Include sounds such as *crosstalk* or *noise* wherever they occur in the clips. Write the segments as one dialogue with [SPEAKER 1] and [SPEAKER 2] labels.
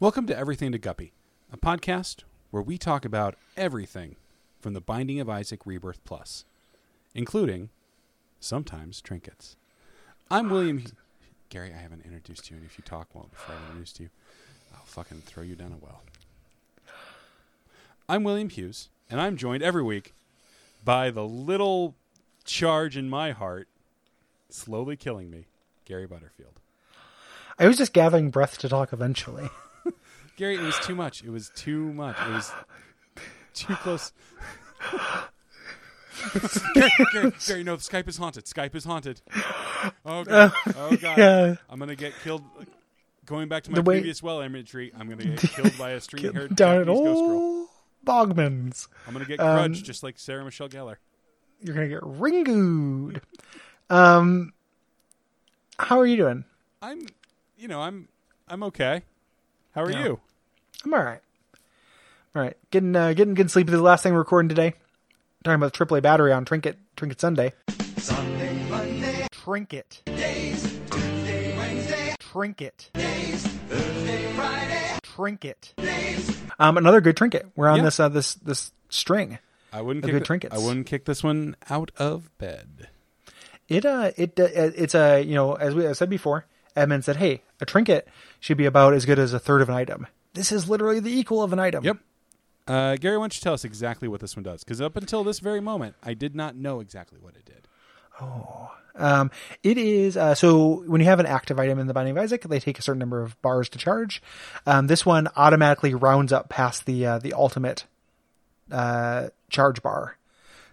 [SPEAKER 1] Welcome to Everything to Guppy, a podcast where we talk about everything from the Binding of Isaac Rebirth Plus, including sometimes trinkets. I'm William. Gary, I haven't introduced you, and if you talk well before I introduce you, I'll fucking throw you down a well. I'm William Hughes, and I'm joined every week by the little charge in my heart, slowly killing me, Gary Butterfield.
[SPEAKER 2] I was just gathering breath to talk eventually. *laughs*
[SPEAKER 1] Gary, it was too much. It was too much. It was too close. Gary, Gary, Gary, no, Skype is haunted. Skype is haunted. Oh god. Oh god.
[SPEAKER 2] yeah.
[SPEAKER 1] I'm gonna get killed. Going back to my
[SPEAKER 2] way-
[SPEAKER 1] previous well imagery, I'm gonna get killed by a *laughs* street haired
[SPEAKER 2] Down at
[SPEAKER 1] Japanese ghost girl.
[SPEAKER 2] Bogman's.
[SPEAKER 1] I'm gonna get
[SPEAKER 2] um,
[SPEAKER 1] just like Sarah Michelle Gellar.
[SPEAKER 2] You're gonna get ringooed. Um, how are you doing?
[SPEAKER 1] I'm, you know, I'm, I'm okay. How are
[SPEAKER 2] Yeah.
[SPEAKER 1] you?
[SPEAKER 2] I'm all right. All right, getting uh, getting good sleep. Is the last thing we're recording today. Talking about the AAA battery on Trinket Trinket Sunday.
[SPEAKER 3] Sunday, Monday,
[SPEAKER 2] Trinket.
[SPEAKER 3] days, Tuesday, Wednesday,
[SPEAKER 2] Trinket.
[SPEAKER 3] days, Thursday, Friday,
[SPEAKER 2] Trinket.
[SPEAKER 3] days.
[SPEAKER 2] Um, another good trinket. We're on
[SPEAKER 1] Yeah.
[SPEAKER 2] this uh, this this string.
[SPEAKER 1] I wouldn't kick
[SPEAKER 2] good
[SPEAKER 1] the-
[SPEAKER 2] trinkets.
[SPEAKER 1] I wouldn't kick this one out of bed.
[SPEAKER 2] It uh it uh, it's a you know as we I said before, Edmund said, "Hey, a trinket should be about as good as a third of an item." This is literally the equal of an item.
[SPEAKER 1] Yep. Uh, Gary, why don't you tell us exactly what this one does? Because up until this very moment, I did not know exactly what it did.
[SPEAKER 2] Um, it is uh, so when you have an active item in the Binding of Isaac, they take a certain number of bars to charge. Um, this one automatically rounds up past the uh, the ultimate uh, charge bar.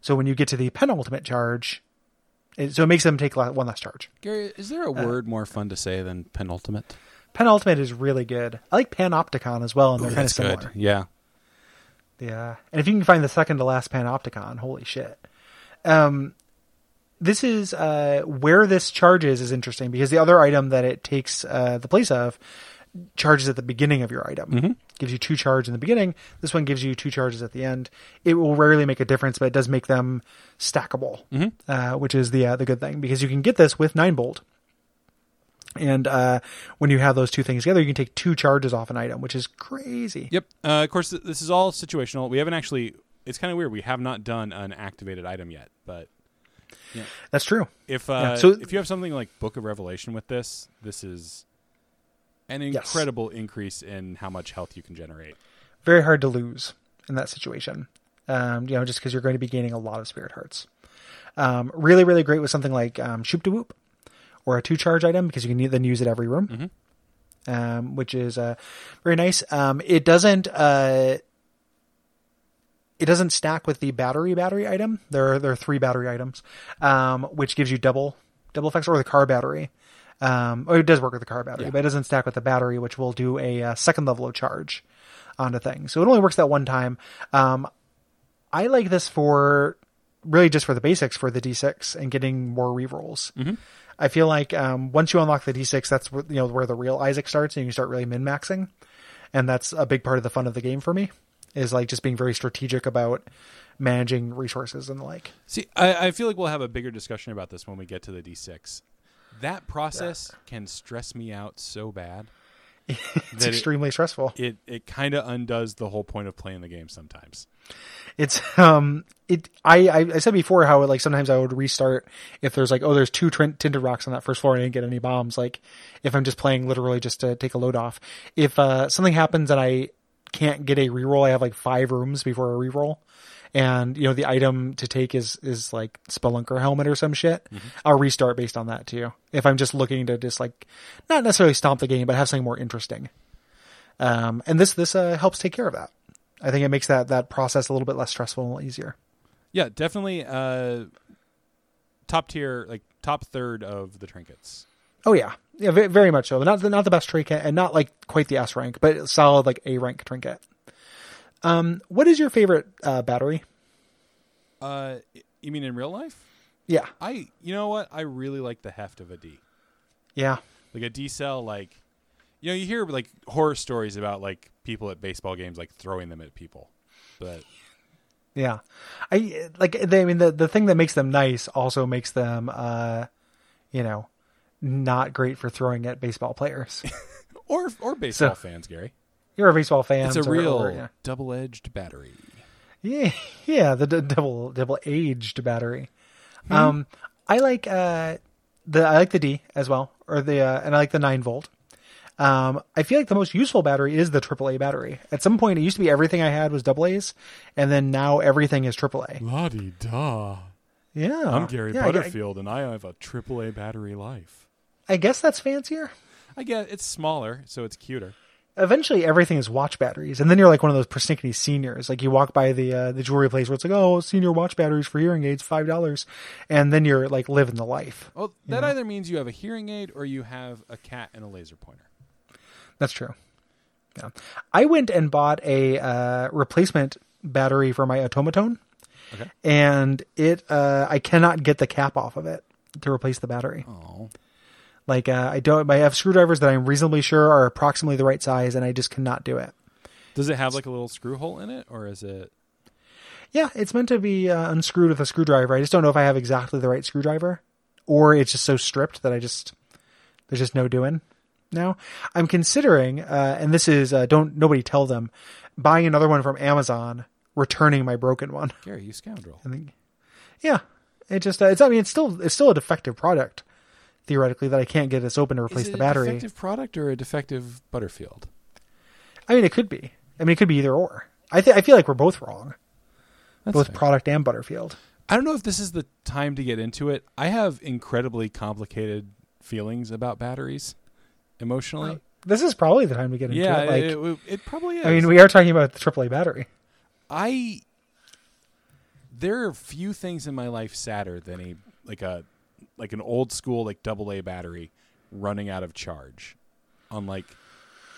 [SPEAKER 2] So when you get to the penultimate charge, it, so it makes them take one less charge.
[SPEAKER 1] Gary, is there a
[SPEAKER 2] Uh,
[SPEAKER 1] word more fun to say than penultimate?
[SPEAKER 2] Penultimate is really good. I like Panopticon as well, and they're kind of similar.
[SPEAKER 1] Yeah.
[SPEAKER 2] Yeah, and if you can find the second to last Panopticon, holy shit. Um, this is uh, where this charges is interesting because the other item that it takes uh, the place of charges at the beginning of your item. Gives you two charge in the beginning. This one gives you two charges at the end. It will rarely make a difference, but it does make them stackable, uh, which is the uh, the good thing because you can get this with nine volt. And uh, when you have those two things together, you can take two charges off an item, which is crazy.
[SPEAKER 1] Yep. Uh, of course, th- this is all situational. We haven't actually. It's kind of weird. We have not done an activated item yet, but yeah.
[SPEAKER 2] That's true.
[SPEAKER 1] if uh,
[SPEAKER 2] Yeah, so-
[SPEAKER 1] if you have something like Book of Revelation with this, this is an
[SPEAKER 2] Yes.
[SPEAKER 1] incredible increase in how much health you can generate.
[SPEAKER 2] very hard to lose in that situation. Um, you know, just because you're going to be gaining a lot of spirit hearts. Um, really, really great with something like um, Shoop da Whoop or a two charge item because you can then use it every room, um, which is uh, very nice. Um, it doesn't uh, it doesn't stack with the battery battery item. There are there are three battery items, um, which gives you double double effects or the car battery. Um, or it does work with the car battery,
[SPEAKER 1] Yeah.
[SPEAKER 2] but it doesn't stack with the battery, which will do a uh, second level of charge onto things. So it only works that one time. Um, I like this for really just for the basics for the D6 and getting more rerolls. I feel like um, once you unlock the D6, that's where, you know where the real Isaac starts, and you can start really min maxing, and that's a big part of the fun of the game for me. Is like just being very strategic about managing resources and the like.
[SPEAKER 1] See, I, I feel like we'll have a bigger discussion about this when we get to the D6. That process can stress me out so bad. *laughs*
[SPEAKER 2] It's
[SPEAKER 1] that it-
[SPEAKER 2] extremely stressful.
[SPEAKER 1] It it kind of undoes the whole point of playing the game sometimes.
[SPEAKER 2] It's um it I, I I said before how like sometimes I would restart if there's like oh there's two trin- tinted rocks on that first floor and I didn't get any bombs like if I'm just playing literally just to take a load off if uh something happens and I can't get a reroll I have like five rooms before a reroll and you know the item to take is is like spelunker helmet or some shit I'll restart based on that too if I'm just looking to just like not necessarily stomp the game but have something more interesting um and this this uh helps take care of that I think it makes that that process a little bit less stressful and a little easier.
[SPEAKER 1] Yeah, definitely uh top tier like top third of the trinkets.
[SPEAKER 2] Oh yeah, yeah, very much so. Not the, not the best trinket, and not like quite the S rank, but solid like A rank trinket. Um, what is your favorite uh, battery?
[SPEAKER 1] Uh you mean in real life?
[SPEAKER 2] Yeah,
[SPEAKER 1] I you know what? I really like the heft of a D.
[SPEAKER 2] yeah,
[SPEAKER 1] Like a D cell like you know, you hear like horror stories about like people at baseball games like throwing them at people. But
[SPEAKER 2] yeah. I like. They, I mean, the the thing that makes them nice also makes them, uh, you know, not great for throwing at baseball players. *laughs*
[SPEAKER 1] or or baseball
[SPEAKER 2] So-
[SPEAKER 1] fans, Gary.
[SPEAKER 2] You're a baseball fan.
[SPEAKER 1] It's a real
[SPEAKER 2] or- yeah.
[SPEAKER 1] double-edged battery.
[SPEAKER 2] Yeah, *laughs* yeah, the d- double double aged battery.
[SPEAKER 1] Hmm.
[SPEAKER 2] Um, I like uh the I like the D as well, or the uh, and I like the nine volt. Um, I feel like the most useful battery is the AAA battery. At some point, it used to be everything I had was double A's, and then now everything is AAA.
[SPEAKER 1] La di da.
[SPEAKER 2] Yeah,
[SPEAKER 1] I'm Gary
[SPEAKER 2] Yeah, I-
[SPEAKER 1] Butterfield, and I have a AAA battery life.
[SPEAKER 2] I, I guess that's fancier.
[SPEAKER 1] I guess it's smaller, so it's cuter.
[SPEAKER 2] Eventually, everything is watch batteries, and then you're like one of those persnickety seniors. Like you walk by the uh, the jewelry place where it's like, oh, senior watch batteries for hearing aids, five dollars, and then you're like living the life.
[SPEAKER 1] Well, that either means you have a hearing aid or you have a cat and a laser pointer.
[SPEAKER 2] That's true. Yeah. I went and bought a uh, replacement battery for my automaton,
[SPEAKER 1] Okay.
[SPEAKER 2] and it uh, I cannot get the cap off of it to replace the battery.
[SPEAKER 1] Oh,
[SPEAKER 2] Like uh, I don't. I have screwdrivers that I'm reasonably sure are approximately the right size, and I just cannot do it.
[SPEAKER 1] does it have like a little screw hole in it, or is it?
[SPEAKER 2] Yeah, it's meant to be uh, unscrewed with a screwdriver. I just don't know if I have exactly the right screwdriver, or it's just so stripped that I just there's just no doing. Now I'm considering, uh, and this is uh, don't nobody tell them, buying another one from Amazon, returning my broken one.
[SPEAKER 1] Gary, you scoundrel.
[SPEAKER 2] I think, yeah, it just uh, it's. I mean, it's still it's still a defective product theoretically that I can't get this open to replace
[SPEAKER 1] is it
[SPEAKER 2] the battery.
[SPEAKER 1] A defective product or a defective Butterfield?
[SPEAKER 2] I mean, it could be. I mean, it could be either or. I think I feel like we're both wrong,
[SPEAKER 1] That's
[SPEAKER 2] both
[SPEAKER 1] fair.
[SPEAKER 2] product and Butterfield.
[SPEAKER 1] I don't know if this is the time to get into it. I have incredibly complicated feelings about batteries emotionally.
[SPEAKER 2] Uh, this is probably the time to get into
[SPEAKER 1] yeah,
[SPEAKER 2] it. Like,
[SPEAKER 1] it, it, it probably is.
[SPEAKER 2] I mean, we are talking about the AAA battery.
[SPEAKER 1] I there are few things in my life sadder than a like a like an old school like double A battery running out of charge on like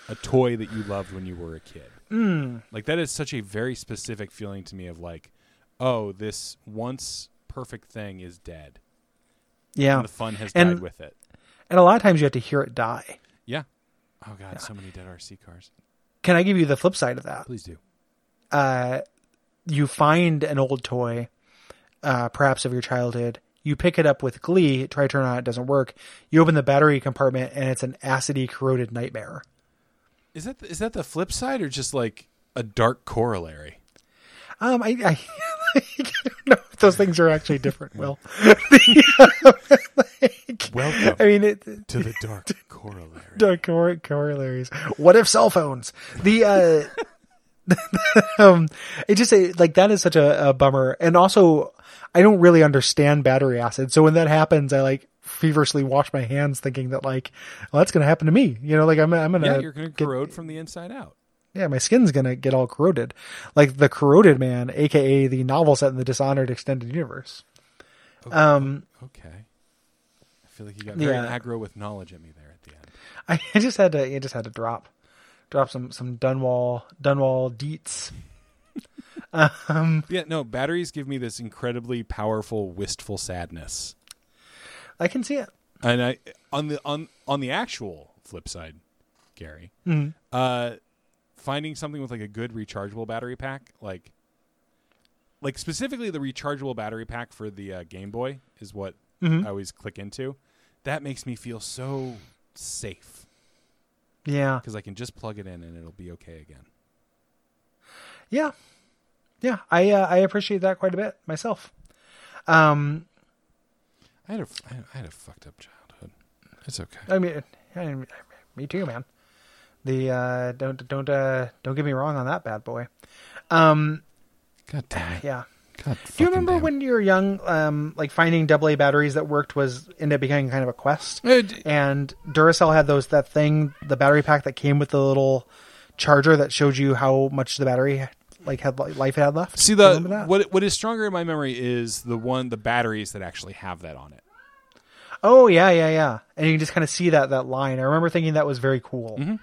[SPEAKER 1] a toy that you loved when you were a kid.
[SPEAKER 2] Mm.
[SPEAKER 1] Like that is such a very specific feeling to me of like, oh, this once perfect thing is dead.
[SPEAKER 2] Yeah,
[SPEAKER 1] And the fun has
[SPEAKER 2] And-
[SPEAKER 1] died with it.
[SPEAKER 2] and a lot of times you have to hear it die.
[SPEAKER 1] Yeah. Oh god, so many dead RC cars.
[SPEAKER 2] Can I give you the flip side of that?
[SPEAKER 1] Please do.
[SPEAKER 2] Uh, you find an old toy, uh, perhaps of your childhood. You pick it up with glee, try to turn it on, it doesn't work. You open the battery compartment, and it's an acidy, corroded nightmare.
[SPEAKER 1] Is that the, that the flip side or just like a dark corollary?
[SPEAKER 2] Um, I, I, *laughs* I don't know if those things are actually different. Will, *laughs*
[SPEAKER 1] Welcome
[SPEAKER 2] I mean, it,
[SPEAKER 1] to the dark *laughs* corollary.
[SPEAKER 2] dark cor- corollaries. What if cell phones? The uh, *laughs* um, it just like that is such a, a bummer, and also I don't really understand battery acid. So when that happens, I like feverishly wash my hands, thinking that like, well, that's gonna happen to me. You know, like I'm I'm gonna
[SPEAKER 1] Yeah, you're going to
[SPEAKER 2] get-
[SPEAKER 1] corrode from the inside out.
[SPEAKER 2] yeah, my skin's gonna get all corroded, like the corroded man, aka the novel set in the Dishonored extended universe. Um,
[SPEAKER 1] Okay. I feel like you got very
[SPEAKER 2] Yeah.
[SPEAKER 1] aggro with knowledge at me there at the end. *laughs*
[SPEAKER 2] I just had to, I just had to drop, drop some some Dunwall Dunwall deets. *laughs*
[SPEAKER 1] Yeah, no, batteries give me this incredibly powerful, wistful sadness.
[SPEAKER 2] I can see it.
[SPEAKER 1] And I on the on on the actual flip side, Gary, uh, finding something with like a good rechargeable battery pack, like like specifically the rechargeable battery pack for the uh, Game Boy, is what I always click into. That makes me feel so safe
[SPEAKER 2] Yeah,
[SPEAKER 1] because I can just plug it in and it'll be okay again.
[SPEAKER 2] yeah, yeah. I uh, I appreciate that quite a bit myself. Um,
[SPEAKER 1] I had a I had- a fucked up childhood. It's okay.
[SPEAKER 2] I mean, I, me too, man. The uh, don't don't uh, don't get me wrong on that bad boy. Um,
[SPEAKER 1] God damn it.
[SPEAKER 2] yeah.
[SPEAKER 1] God
[SPEAKER 2] Do you remember when you were young, um, like finding AA batteries that worked was ended up becoming kind of a quest? And Duracell had those that thing, the battery pack that came with the little charger that showed you how much the battery like had life had left.
[SPEAKER 1] See the
[SPEAKER 2] that?
[SPEAKER 1] what what is stronger in my memory is the one the batteries that actually have that on it.
[SPEAKER 2] Oh yeah, yeah, yeah. And you can just kind of see that that line. I remember thinking that was very cool.
[SPEAKER 1] Mm-hmm.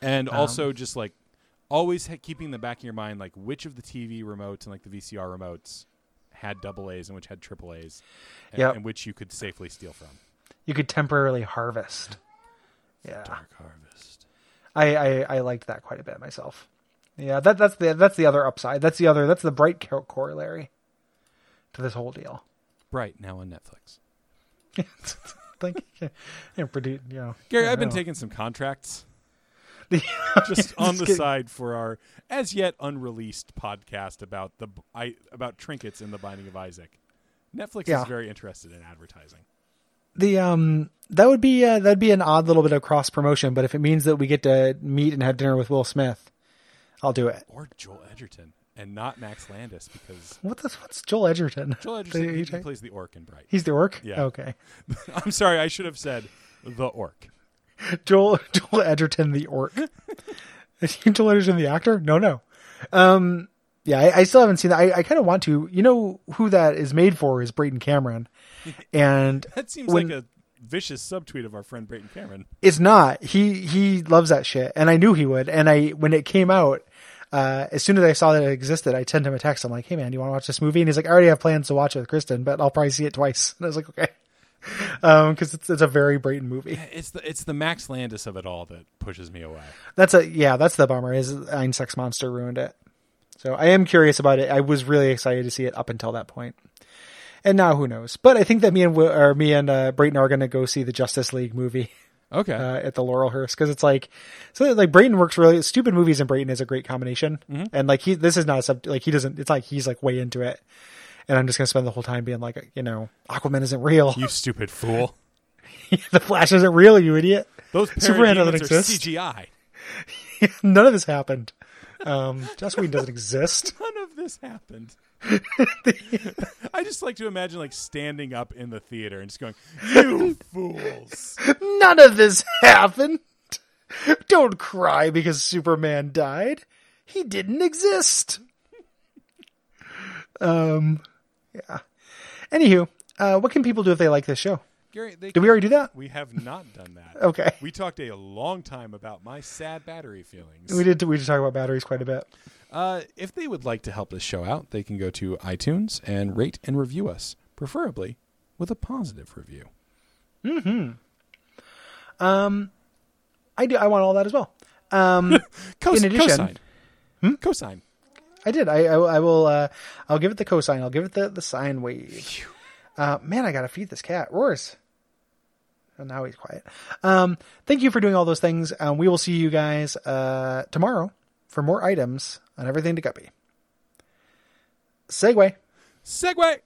[SPEAKER 1] And
[SPEAKER 2] Um,
[SPEAKER 1] also just like always ha- keeping in the back of your mind like which of the TV remotes and like the VCR remotes had double A's and which had triple A's, and,
[SPEAKER 2] Yep.
[SPEAKER 1] and which you could safely steal from.
[SPEAKER 2] You could temporarily harvest. *laughs* Yeah,
[SPEAKER 1] Dark Harvest.
[SPEAKER 2] I, I I liked that quite a bit myself. Yeah, that that's the that's the other upside. That's the other that's the bright corollary to this whole deal.
[SPEAKER 1] Bright now on Netflix. *laughs*
[SPEAKER 2] Like, *laughs* yeah, produ- you know,
[SPEAKER 1] Gary, I've been taking some contracts. *laughs* Just on the
[SPEAKER 2] kidding.
[SPEAKER 1] side for our as yet unreleased podcast about the I about trinkets in the Binding of Isaac. Netflix
[SPEAKER 2] Yeah.
[SPEAKER 1] is very interested in advertising.
[SPEAKER 2] the um that would be uh, that'd be an odd little bit of cross promotion, but if it means that we get to meet and have dinner with Will Smith, I'll do it.
[SPEAKER 1] Or Joel Edgerton and not Max Landis because
[SPEAKER 2] What the, what's Joel Edgerton?
[SPEAKER 1] Joel Edgerton he, he plays the orc in Bright.
[SPEAKER 2] He's the orc.
[SPEAKER 1] Yeah.
[SPEAKER 2] Okay. *laughs*
[SPEAKER 1] I'm sorry, I should have said the orc. *laughs*
[SPEAKER 2] Joel Joel Edgerton the orc. Is *laughs* he Joel Edgerton the actor? No, no. Um, yeah, I, I still haven't seen that. I, I kind of want to. You know who that is made for is Brayton Cameron, *laughs* and
[SPEAKER 1] That seems
[SPEAKER 2] When-
[SPEAKER 1] like a vicious subtweet of our friend Brayton Cameron.
[SPEAKER 2] it's not. He he loves that shit, and I knew he would. And I when it came out, uh, as soon as I saw that it existed, I sent him a text. I'm like, "Hey man, do you want to watch this movie?" And he's like, "I already have plans to watch it with Kristen, but I'll probably see it twice." And I was like, "Okay," *laughs* because it's it's a very Brayton movie.
[SPEAKER 1] It's the it's the Max Landis of it all that pushes me away.
[SPEAKER 2] That's a yeah. That's the bummer. Is Ein Sex Monster ruined it? So I am curious about it. I was really excited to see it up until that point, and now who knows? But I think that me and or me and uh, Brayton are going to go see the Justice League movie *laughs*
[SPEAKER 1] Okay.
[SPEAKER 2] uh, at the Laurelhurst because it's like so like Brayton works really stupid movies and Brayton is a great combination, and like he this is not a sub like he doesn't. It's like he's like way into it, and I'm just going to spend the whole time being like you know Aquaman isn't real,
[SPEAKER 1] you stupid fool. *laughs*
[SPEAKER 2] the Flash isn't real, you idiot.
[SPEAKER 1] Those
[SPEAKER 2] Superman doesn't exist.
[SPEAKER 1] CGI. *laughs*
[SPEAKER 2] None of this happened. Um, Joss Whedon doesn't exist. *laughs*
[SPEAKER 1] None of this happened. I just like to imagine like standing up in the theater and just going, "You fools!"
[SPEAKER 2] None of this happened. Don't cry because Superman died. He didn't exist. Um, yeah. Anywho, uh, what can people do if they like this show?
[SPEAKER 1] Gary, they
[SPEAKER 2] Did we already do that?
[SPEAKER 1] We have not done that. *laughs*
[SPEAKER 2] Okay.
[SPEAKER 1] We talked a long time about my sad battery feelings.
[SPEAKER 2] We did. We did talk about batteries quite a bit.
[SPEAKER 1] Uh, if they would like to help this show out, they can go to iTunes and rate and review us, preferably with a positive review. Hmm.
[SPEAKER 2] Um, I do. I want all that as well. Um, *laughs*
[SPEAKER 1] Cos-
[SPEAKER 2] In addition-
[SPEAKER 1] cosine.
[SPEAKER 2] Hmm?
[SPEAKER 1] Cosine.
[SPEAKER 2] I did. I, I, I will. Uh, I'll give it the cosine. I'll give it the the sine wave. Uh, man, I gotta feed this cat. Roars. And now he's quiet. Um, thank you for doing all those things. Um, we will see you guys uh, tomorrow for more items on everything to guppy. Segue.
[SPEAKER 1] Segway.